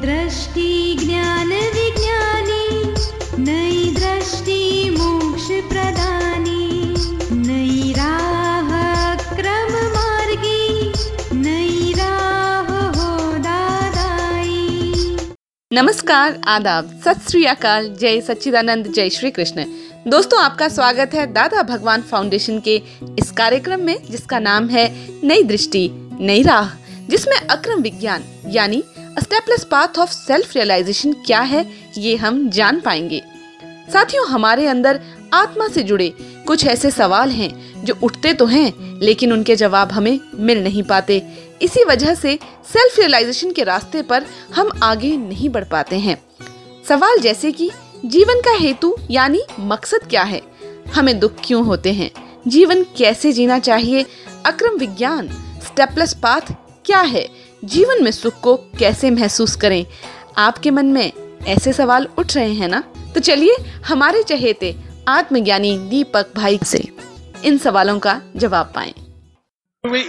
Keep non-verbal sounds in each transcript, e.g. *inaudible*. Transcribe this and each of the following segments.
दृष्टि ज्ञान विज्ञानी नई दृष्टि मोक्ष प्रदानी नई राह क्रम मार्गी नई राह हो दादाई नमस्कार, आदाब सत श्री अकाल जय सच्चिदानंद, जय श्री कृष्ण दोस्तों, आपका स्वागत है दादा भगवान फाउंडेशन के इस कार्यक्रम में, जिसका नाम है नई दृष्टि, नई राह, जिसमें अक्रम विज्ञान, यानी stepless path of self realization क्या है, ये हम जान पाएँगे। साथियों, हमारे अंदर आत्मा से जुड़े कुछ ऐसे सवाल हैं जो उठते तो हैं, लेकिन उनके जवाब हमें मिल नहीं पाते। इसी वजह से सेल्फ रियलाइजेशन के रास्ते पर हम आगे नहीं बढ़ पाते हैं। सवाल जैसे कि, जीवन का हेतु यानी मकसद क्या है? हमें दुख क्यों होते हैं? जीवन कैसे जीना चाहिए? अक्रम विज्ञान स्टेपलेस पाथ क्या है? जीवन में सुख को कैसे महसूस करें? आपके मन में ऐसे सवाल उठ रहे हैं ना? तो चलिए हमारे चहेते आत्मज्ञानी दीपक भाई से इन सवालों का जवाब पाए।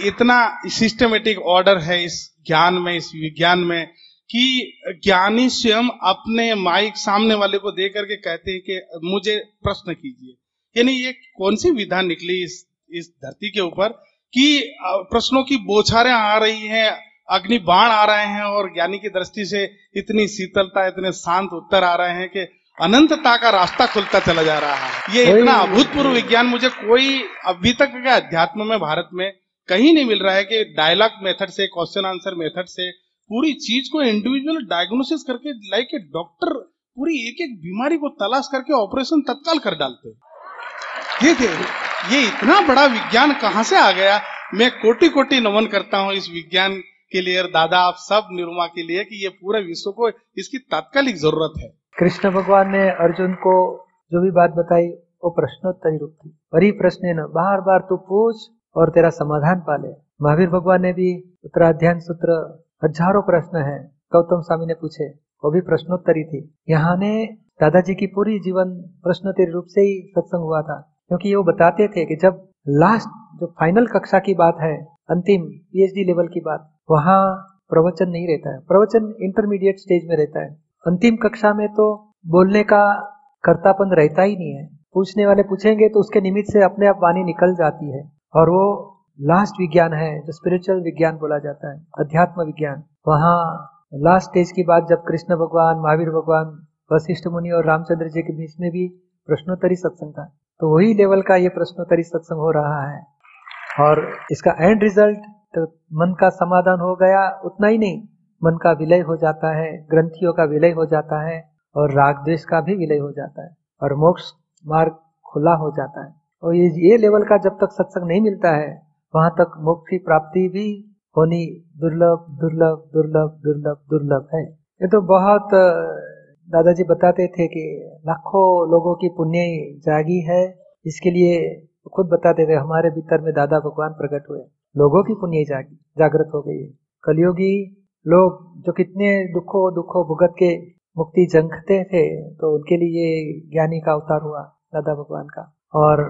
इतना सिस्टमेटिक ऑर्डर है इस ज्ञान में, इस विज्ञान में कि ज्ञानी स्वयं अपने माइक सामने वाले को दे करके कहते हैं कि मुझे प्रश्न कीजिए। यानी ये कौन सी विधा निकली इस इस धरती के ऊपर कि प्रश्नों की बौछारें आ रही हैं अग्नि बाण आ रहे हैं और ज्ञानी की दृष्टि से इतनी शीतलता इतने शांत उत्तर आ रहे हैं कि अनंतता का रास्ता खुलता चला जा रहा है। ये इतना अभूतपूर्व विज्ञान मुझे कोई अभी तक के अध्यात्म में भारत में कहीं नहीं मिल रहा है कि डायलॉग मेथड से क्वेश्चन आंसर मेथड से पूरी चीज़ को इंडिविजुअल डायग्नोसिस करके लाइक ए डॉक्टर पूरी एक एक बीमारी को तलाश करके ऑपरेशन तत्काल कर डालते। ये थे ये इतना बड़ा विज्ञान कहाँ से आ गया? मैं कोटि कोटि नमन करता हूँ इस विज्ञान के लिए दादा, आप सब निरुमा के लिए कि ये पूरे विश्व को इसकी तात्कालिक ज़रूरत है। कृष्ण भगवान ने अर्जुन को जो भी बात बताई, वो प्रश्नोत्तरी रूप थी। वही प्रश्न बार बार तू पूछ और तेरा समाधान पाले। महावीर भगवान ने भी उत्तराध्यान सूत्र हज़ारों प्रश्न है। गौतम स्वामी ने पूछे, वो भी प्रश्नोत्तरी थी। यहाँ ने दादाजी की पूरी जीवन प्रश्नोत्तरी रूप से ही सत्संग हुआ था। क्योंकि वो बताते थे कि जब लास्ट जो फाइनल कक्षा की बात है, अंतिम पीएचडी लेवल की बात वहाँ प्रवचन नहीं रहता है। प्रवचन इंटरमीडिएट स्टेज में रहता है। अंतिम कक्षा में तो बोलने का कर्तापन रहता ही नहीं है। पूछने वाले पूछेंगे तो उसके निमित्त से अपने आप वाणी निकल जाती है। और वो लास्ट विज्ञान है, जो स्पिरिचुअल विज्ञान बोला जाता है, अध्यात्म विज्ञान। वहाँ लास्ट स्टेज की बात जब कृष्ण भगवान, महावीर भगवान, वशिष्ठ मुनि और रामचंद्र जी के बीच में भी प्रश्नोत्तरी सत्संग था तो वही लेवल का ये प्रश्नोत्तरी सत्संग हो रहा है। और इसका एंड रिज़ल्ट तो मन का समाधान हो गया, उतना ही नहीं, मन का विलय हो जाता है, ग्रंथियों का विलय हो जाता है और राग द्वेष का भी विलय हो जाता है और मोक्ष मार्ग खुला हो जाता है। और ये ये लेवल का जब तक सत्संग नहीं मिलता है, वहाँ तक मोक्ष की प्राप्ति भी होनी दुर्लभ दुर्लभ दुर्लभ दुर्लभ दुर्लभ है। ये तो बहुत दादाजी बताते थे कि लाखों लोगों की पुण्य जागी है, इसके लिए खुद बताते थे, हमारे भीतर में दादा भगवान प्रकट हुए। लोगों की पुण्य जागी, जागृत हो गई है। कलयुगी लोग जो कितने दुखों दुखों भुगत के मुक्ति जंगते थे तो उनके लिए ज्ञानी का अवतार हुआ दादा भगवान का। और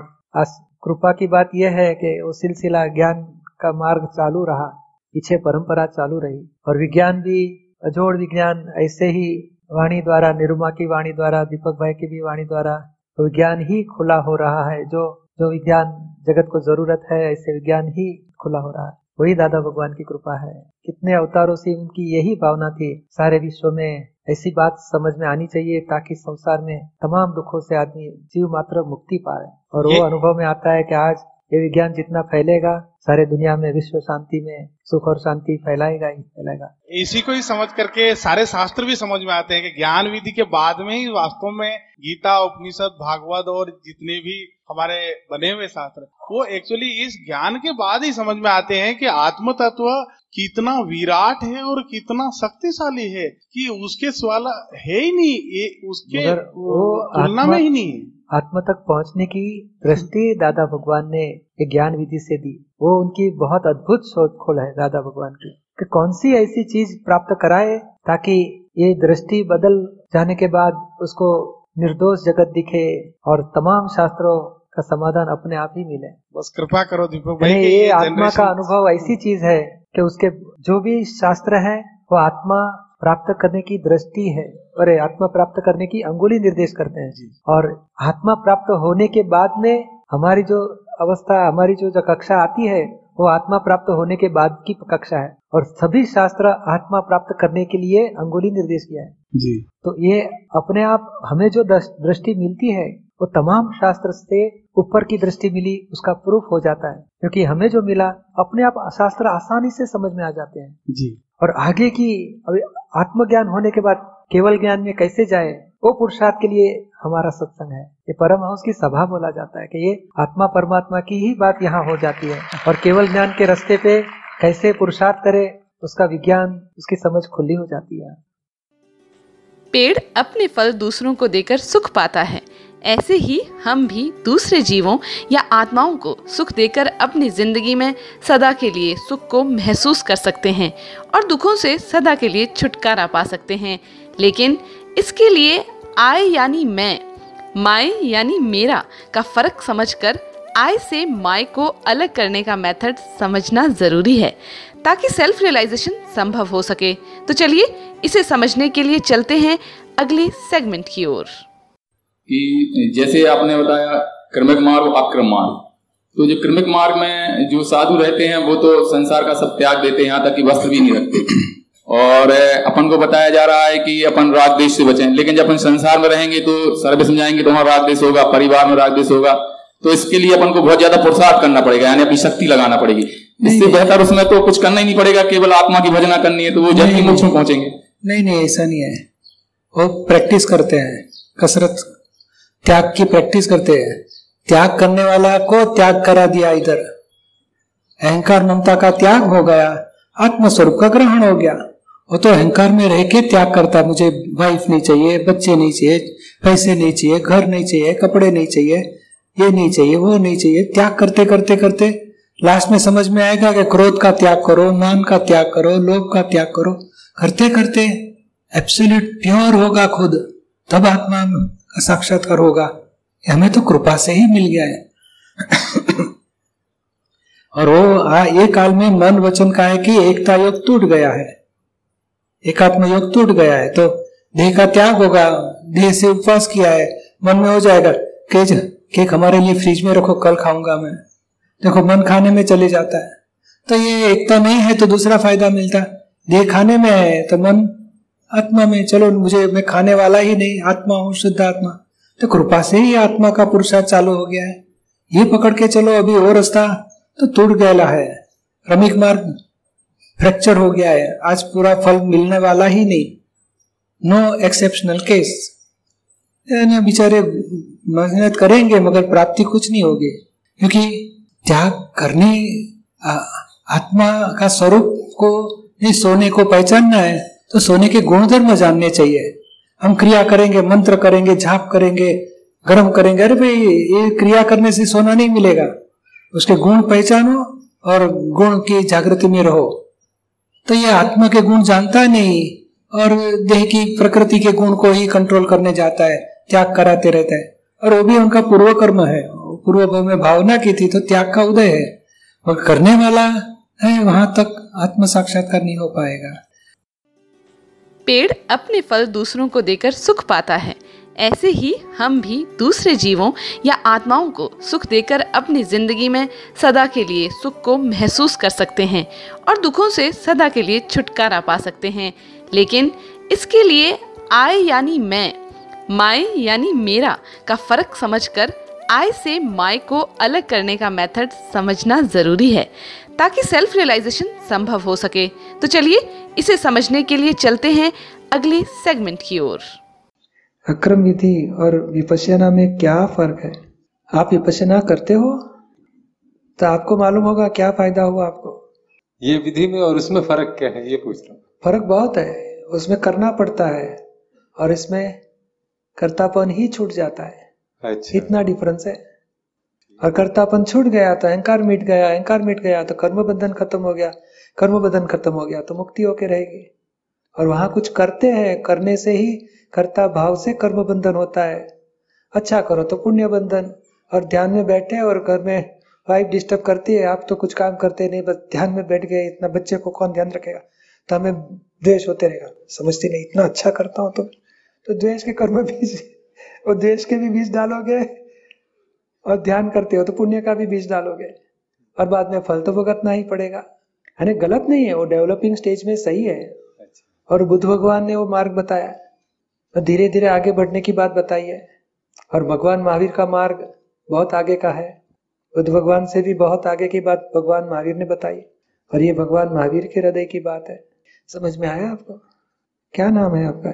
कृपा की बात यह है कि वो सिलसिला ज्ञान का मार्ग चालू रहा, पीछे परंपरा चालू रही। और विज्ञान भी, अजोड़ विज्ञान, ऐसे ही वाणी द्वारा, निरुमा की वाणी द्वारा, दीपक भाई की भी वाणी द्वारा विज्ञान ही खुला हो रहा है, जो जो विज्ञान जगत को ज़रूरत है ऐसे विज्ञान ही खुला हो रहा है। वही दादा भगवान की कृपा है। कितने अवतारों से उनकी यही भावना थी सारे विश्व में ऐसी बात समझ में आनी चाहिए ताकि संसार में तमाम दुखों से आदमी जीव मात्र मुक्ति पाए। और वो अनुभव में आता है कि आज ये विज्ञान जितना फैलेगा सारे दुनिया में विश्व शांति में सुख और शांति फैलाएगा ही फैलाएगा। इसी को ही समझ करके सारे शास्त्र भी समझ में आते हैं कि ज्ञान विधि के बाद में ही वास्तव में गीता उपनिषद भागवत और जितने भी हमारे बने हुए शास्त्र वो एक्चुअली इस ज्ञान के बाद ही समझ में आते हैं कि आत्म तत्व कितना विराट है और कितना शक्तिशाली है कि उसके सवाल है ही नहीं ये उसके वो तुलना आत्मा- में ही नहीं है। आत्मा तक पहुँचने की दृष्टि दादा भगवान ने ज्ञान विधि से दी। वो उनकी बहुत अद्भुत शोध खोल है दादा भगवान की कि कौन सी ऐसी चीज़ प्राप्त कराए ताकि ये दृष्टि बदल जाने के बाद उसको निर्दोष जगत दिखे और तमाम शास्त्रों का समाधान अपने आप ही मिले बस कृपा करो दीपक भाई ये आत्मा का अनुभव ऐसी चीज़ है कि उसके जो भी शास्त्र है वो आत्मा प्राप्त करने की दृष्टि है। और आत्मा प्राप्त करने की अंगुली निर्देश करते हैं। और आत्मा प्राप्त होने के बाद में हमारी जो अवस्था हमारी जो, जो कक्षा आती है वो आत्मा प्राप्त होने के बाद की कक्षा है। और सभी शास्त्र आत्मा प्राप्त करने के लिए अंगुली निर्देश किया है। जी। तो ये अपने आप हमें जो दृष्टि मिलती है वो तमाम शास्त्र से ऊपर की दृष्टि मिली उसका प्रूफ हो जाता है। क्योंकि हमें जो मिला अपने आप शास्त्र आसानी से समझ में आ जाते हैं। जी। और आगे की अभी आत्मज्ञान होने के बाद केवल ज्ञान में कैसे जाए वो पुरुषार्थ के लिए हमारा सत्संग है। ये परमहंस की सभा बोला जाता है कि ये आत्मा परमात्मा की ही बात यहाँ हो जाती है। और केवल ज्ञान के रास्ते पे कैसे पुरुषार्थ करे उसका विज्ञान उसकी समझ खुली हो जाती है। पेड़ अपने फल दूसरों को देकर सुख पाता है। ऐसे ही हम भी दूसरे जीवों या आत्माओं को सुख देकर अपनी ज़िंदगी में सदा के लिए सुख को महसूस कर सकते हैं और दुखों से सदा के लिए छुटकारा पा सकते हैं। लेकिन इसके लिए आय यानी मैं माए यानी मेरा का फ़र्क समझकर आय से माय को अलग करने का मेथड समझना ज़रूरी है, ताकि सेल्फ रियलाइजेशन संभव हो सके। तो चलिए इसे समझने के लिए चलते हैं अगले सेगमेंट की ओर। कि जैसे आपने बताया क्रमिक मार्ग और अक्रम मार्ग। तो जो क्रमिक मार्ग में जो साधु रहते हैं वो तो संसार का सब त्याग देते हैं यहाँ तक कि वस्त्र भी नहीं रखते। और अपन को बताया जा रहा है कि अपन राग देश से बचें। लेकिन जब अपन संसार में रहेंगे तो सर्वे समझाएँगे तो वहाँ राग देश होगा परिवार में राग देश होगा। तो इसके लिए अपन को बहुत ज़्यादा पुरुषार्थ करना पड़ेगा यानी अपनी शक्ति लगाना पड़ेगी। इससे बेहतर उसमें तो कुछ करना ही नहीं पड़ेगा केवल आत्मा की भजना करनी है तो वो जल्दी मोक्ष में पहुँचेंगे। नहीं नहीं ऐसा नहीं है। वो प्रैक्टिस करते हैं कसरत त्याग की प्रैक्टिस करते हैं। त्याग करने वाला को त्याग करा दिया इधर। अहंकार ममता का त्याग हो गया, आत्मस्वरूप का ग्रहण हो गया। वो तो अहंकार में रह के त्याग करता मुझे वाइफ नहीं चाहिए, बच्चे नहीं चाहिए, पैसे नहीं चाहिए, घर नहीं चाहिए, कपड़े नहीं चाहिए, ये नहीं चाहिए, वो नहीं चाहिए। त्याग करते करते करते लास्ट में समझ में आएगा कि क्रोध का त्याग करो, मान का त्याग करो, लोभ का त्याग करो। करते करते एब्सोल्यूट प्योर होगा खुद, तब आत्मा साक्षात्कार होगा। हमें तो कृपा से ही मिल गया है। और वो आ, एक काल में मन वचन का है कि एकता योग टूट गया है। एकात्म योग टूट गया है। तो देह का त्याग होगा। देह से उपवास किया है। मन में हो जाएगा केज केक हमारे लिए फ्रिज में रखो कल खाऊँगा मैं। देखो मन खाने में चले जाता है। तो ये एकता नहीं है तो दूसरा फ़ायदा मिलता। देह खाने में है तो मन आत्मा में, चलो मुझे, मैं खाने वाला ही नहीं, आत्मा हूँ, शुद्ध आत्मा। तो कृपा से ही आत्मा का पुरुषार्थ चालू हो गया है। ये पकड़ के चलो, अभी वो रास्ता तो टूट गया है। क्रमिक मार्ग फ्रैक्चर हो गया है। आज पूरा फल मिलने वाला ही नहीं। नो एक्सेप्शनल केस बेचारे मेहनत करेंगे, मगर प्राप्ति कुछ नहीं होगी। क्योंकि त्याग करने आत्मा का स्वरूप को, नहीं, सोने को पहचानना है। तो सोने के गुणधर्म जानने चाहिए। हम क्रिया करेंगे, मंत्र करेंगे, झाप करेंगे, गर्म करेंगे। अरे भाई, ये क्रिया करने से सोना नहीं मिलेगा। उसके गुण पहचानो और गुण की जागृति में रहो। तो ये आत्मा के गुण जानता नहीं और देह की प्रकृति के गुण को ही कंट्रोल करने जाता है, त्याग कराते रहता है। और वो भी उनका पूर्व कर्म है। पूर्व भाव में भावना की थी तो त्याग का उदय है। और करने वाला है, वहाँ तक आत्म साक्षात्कार नहीं हो पाएगा। पेड़ अपने फल दूसरों को देकर सुख पाता है। ऐसे ही हम भी दूसरे जीवों या आत्माओं को सुख देकर अपनी ज़िंदगी में सदा के लिए सुख को महसूस कर सकते हैं और दुखों से सदा के लिए छुटकारा पा सकते हैं। लेकिन इसके लिए आय यानी मैं माए यानी मेरा का फ़र्क समझकर आय से माय को अलग करने का मेथड समझना ज़रूरी है। ताकि सेल्फ रियलाइजेशन संभव हो सके। तो चलिए इसे समझने के लिए चलते हैं अगले सेगमेंट की ओर। अक्रम विधि और विपश्यना में क्या फ़र्क है? आप विपश्यना करते हो? तो आपको मालूम होगा क्या फ़ायदा हुआ आपको। ये विधि में और उसमें फ़र्क क्या है ये पूछ रहा हूँ। फ़र्क बहुत है। उसमें करना पड़ता है और इसमें कर्तापन ही छूट जाता है। अच्छा। इतना डिफरेंस है। और कर्तापन छूट गया तो अहंकार मिट गया, अहंकार मिट गया तो कर्म बंधन खत्म हो गया। कर्म बंधन खत्म हो गया तो मुक्ति होके रहेगी। और वहाँ कुछ करते हैं, करने से ही कर्ता भाव से कर्म बंधन होता है। अच्छा करो तो पुण्य बंधन, और ध्यान में बैठे और घर में वाइफ डिस्टर्ब करती है, आप तो कुछ काम करते नहीं, बस ध्यान में बैठ गए, इतना बच्चे को कौन ध्यान रखेगा? तो हमें द्वेष होते रहेगा। समझती नहीं, इतना अच्छा करता हूँ तो तो द्वेष के कर्म *laughs* बीज और द्वेष के भी बीज डालोगे और ध्यान करते हो तो पुण्य का भी बीज डालोगे। और बाद में फल तो भुगतना ही पड़ेगा। यानी गलत नहीं है वो डेवलपिंग स्टेज में सही है। और बुद्ध भगवान ने वो मार्ग बताया। और धीरे धीरे आगे बढ़ने की बात बताई है। और भगवान महावीर का मार्ग बहुत आगे का है। बुद्ध भगवान से भी बहुत आगे की बात भगवान महावीर ने बताई। और ये भगवान महावीर के हृदय की बात है। समझ में आया आपको? क्या नाम है आपका?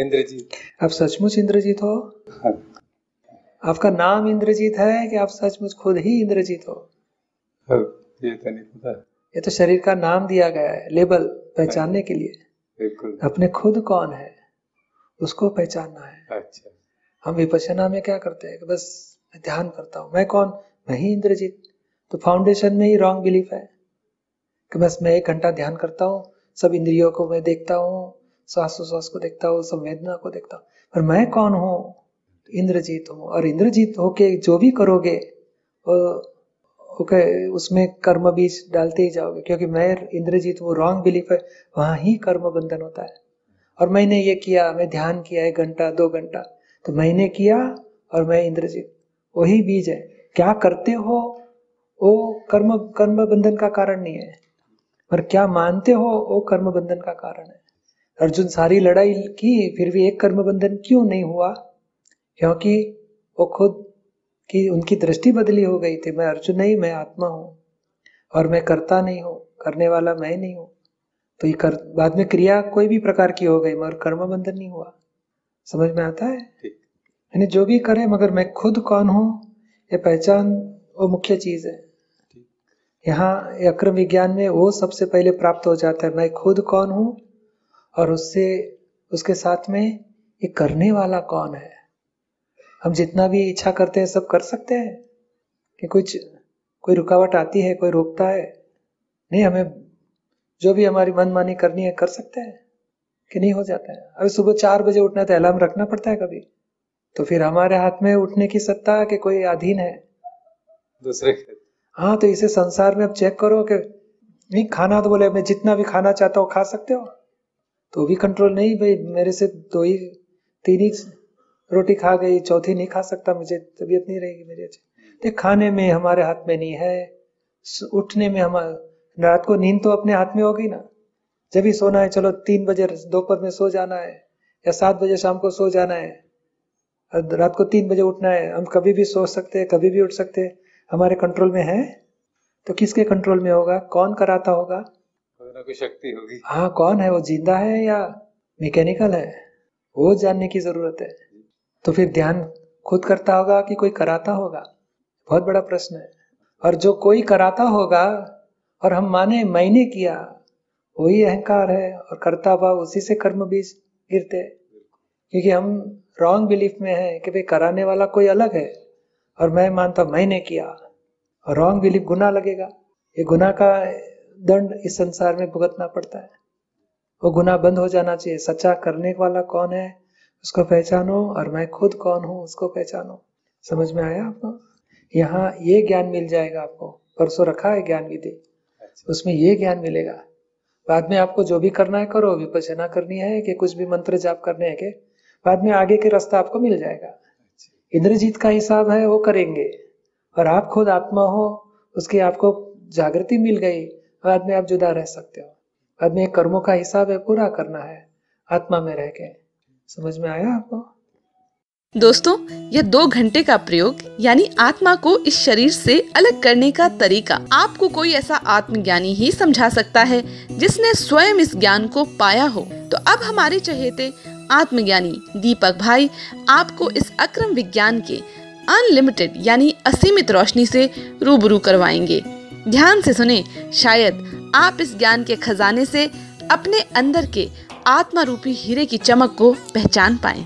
इंद्रजीत। आप सचमुच इंद्रजीत हो? हाँ। आपका नाम इंद्रजीत है कि आप सचमुच खुद ही इंद्रजीत हो? हाँ, ये तो नहीं पता। ये तो शरीर का नाम दिया गया है लेबल पहचानने के लिए। बिल्कुल। अपने खुद कौन है उसको पहचानना है। अच्छा। हम विपश्यना में क्या करते हैं कि बस मैं ध्यान करता हूँ मैं कौन? मैं ही इंद्रजीत। तो फाउंडेशन में ही रॉन्ग बिलीफ है कि बस मैं एक घंटा ध्यान करता हूँ सब इंद्रियों को मैं देखता हूँ श्वास श्वास को देखता हूँ संवेदना को देखता हूँ। पर मैं कौन हूँ? इंद्रजीत हूँ। और इंद्रजीत होके जो भी करोगे ओके उसमें कर्म बीज डालते ही जाओगे, क्योंकि मैं, इंद्रजीत, वो रॉन्ग बिलीफ है, वहाँ ही कर्म बंधन होता है। और मैंने ये किया, मैं ध्यान किया एक घंटा, दो घंटा तो मैंने किया और मैं इंद्रजीत, वही बीज है। क्या करते हो, वो कर्म कर्म बंधन का कारण नहीं है। पर क्या मानते हो, वो कर्म बंधन का कारण है। अर्जुन सारी लड़ाई की, फिर भी एक कर्म बंधन क्यों नहीं हुआ? क्योंकि वो खुद की उनकी दृष्टि बदली हो गई थी। मैं अर्जुन नहीं मैं आत्मा हूँ और मैं करता नहीं हूँ करने वाला मैं नहीं हूँ। तो ये कर बाद में क्रिया कोई भी प्रकार की हो गई मगर कर्म बंधन नहीं हुआ। समझ में आता है? यानी जो भी करे मगर मैं खुद कौन हूँ ये पहचान वो मुख्य चीज़ है। यहाँ अक्रम विज्ञान में वो सबसे पहले प्राप्त हो जाता है मैं खुद कौन हूँ और उससे उसके साथ में ये करने वाला कौन है? हम जितना भी इच्छा करते हैं सब कर सकते हैं। कि कुछ कोई रुकावट आती है कोई रोकता है नहीं हमें जो भी हमारी मनमानी करनी है कर सकते हैं। कि नहीं हो जाता है। अभी सुबह चार बजे उठना तो अलार्म रखना पड़ता है कभी। तो फिर हमारे हाथ में उठने की सत्ता कि कोई अधीन है। दूसरे हाँ तो इसे संसार में अब चेक करो कि नहीं खाना तो बोले मैं जितना भी खाना चाहता हूँ खा सकते हो। तो भी कंट्रोल नहीं भाई मेरे से दो ही तीन ही रोटी खा गई चौथी नहीं खा सकता मुझे तबीयत नहीं रहेगी मेरी अच्छी। तो खाने में हमारे हाथ में नहीं है उठने में हम रात को नींद तो अपने हाथ में होगी ना। जब भी सोना है चलो तीन बजे दोपहर में सो जाना है या सात बजे शाम को सो जाना है रात को तीन बजे उठना है हम कभी भी सो सकते हैं कभी भी उठ सकते हैं हमारे कंट्रोल में है? तो किसके कंट्रोल में होगा? कौन कराता होगा? कोई शक्ति होगी। हाँ कौन है? वो ज़िंदा है या मैकेनिकल है? वो जानने की ज़रूरत है। तो फिर ध्यान खुद करता होगा कि कोई कराता होगा? बहुत बड़ा प्रश्न है। और जो कोई कराता होगा, और हम माने मैंने किया, वही अहंकार है और करता भाव उसी से कर्म बीज गिरते क्योंकि हम रॉन्ग बिलीफ में है कि भाई कराने वाला कोई अलग है, और मैं मानता मैंने किया। और रॉन्ग बिलीफ गुना लगेगा। ये गुना का दंड इस संसार में भुगतना पड़ता है। वो गुना बंद हो जाना चाहिए। सच्चा करने वाला कौन है? उसको पहचानो और मैं खुद कौन हूँ उसको पहचानो। समझ में आया आपको? यहाँ ये ज्ञान मिल जाएगा आपको। परसों रखा है ज्ञान विधि। उसमें ये ज्ञान मिलेगा। बाद में आपको जो भी करना है करो। विपचना करनी है कि कुछ भी मंत्र जाप करने हैं के बाद में आगे के रास्ता आपको मिल जाएगा। इंद्रजीत का हिसाब है वो करेंगे। और आप खुद आत्मा हो उसकी आपको जागृति मिल गई। बाद में आप जुदा रह सकते हो। बाद में कर्मों का हिसाब है पूरा करना है। आत्मा में रह के। समझ में आया आपको? दोस्तों, यह दो घंटे का प्रयोग, यानी आत्मा को इस शरीर से अलग करने का तरीका, आपको कोई ऐसा आत्मज्ञानी ही समझा सकता है, जिसने स्वयं इस ज्ञान को पाया हो। तो अब हमारे चहेते, आत्मज्ञानी दीपक भाई, आपको इस अक्रम विज्ञान के अनलिमिटेड, यानी असीमित रोशनी से रूबरू करवाएँगे। ध्यान से सुने, शायद आप इस ज्ञान के खजाने से अपने अंदर के आत्मा रूपी हीरे की चमक को पहचान पाए।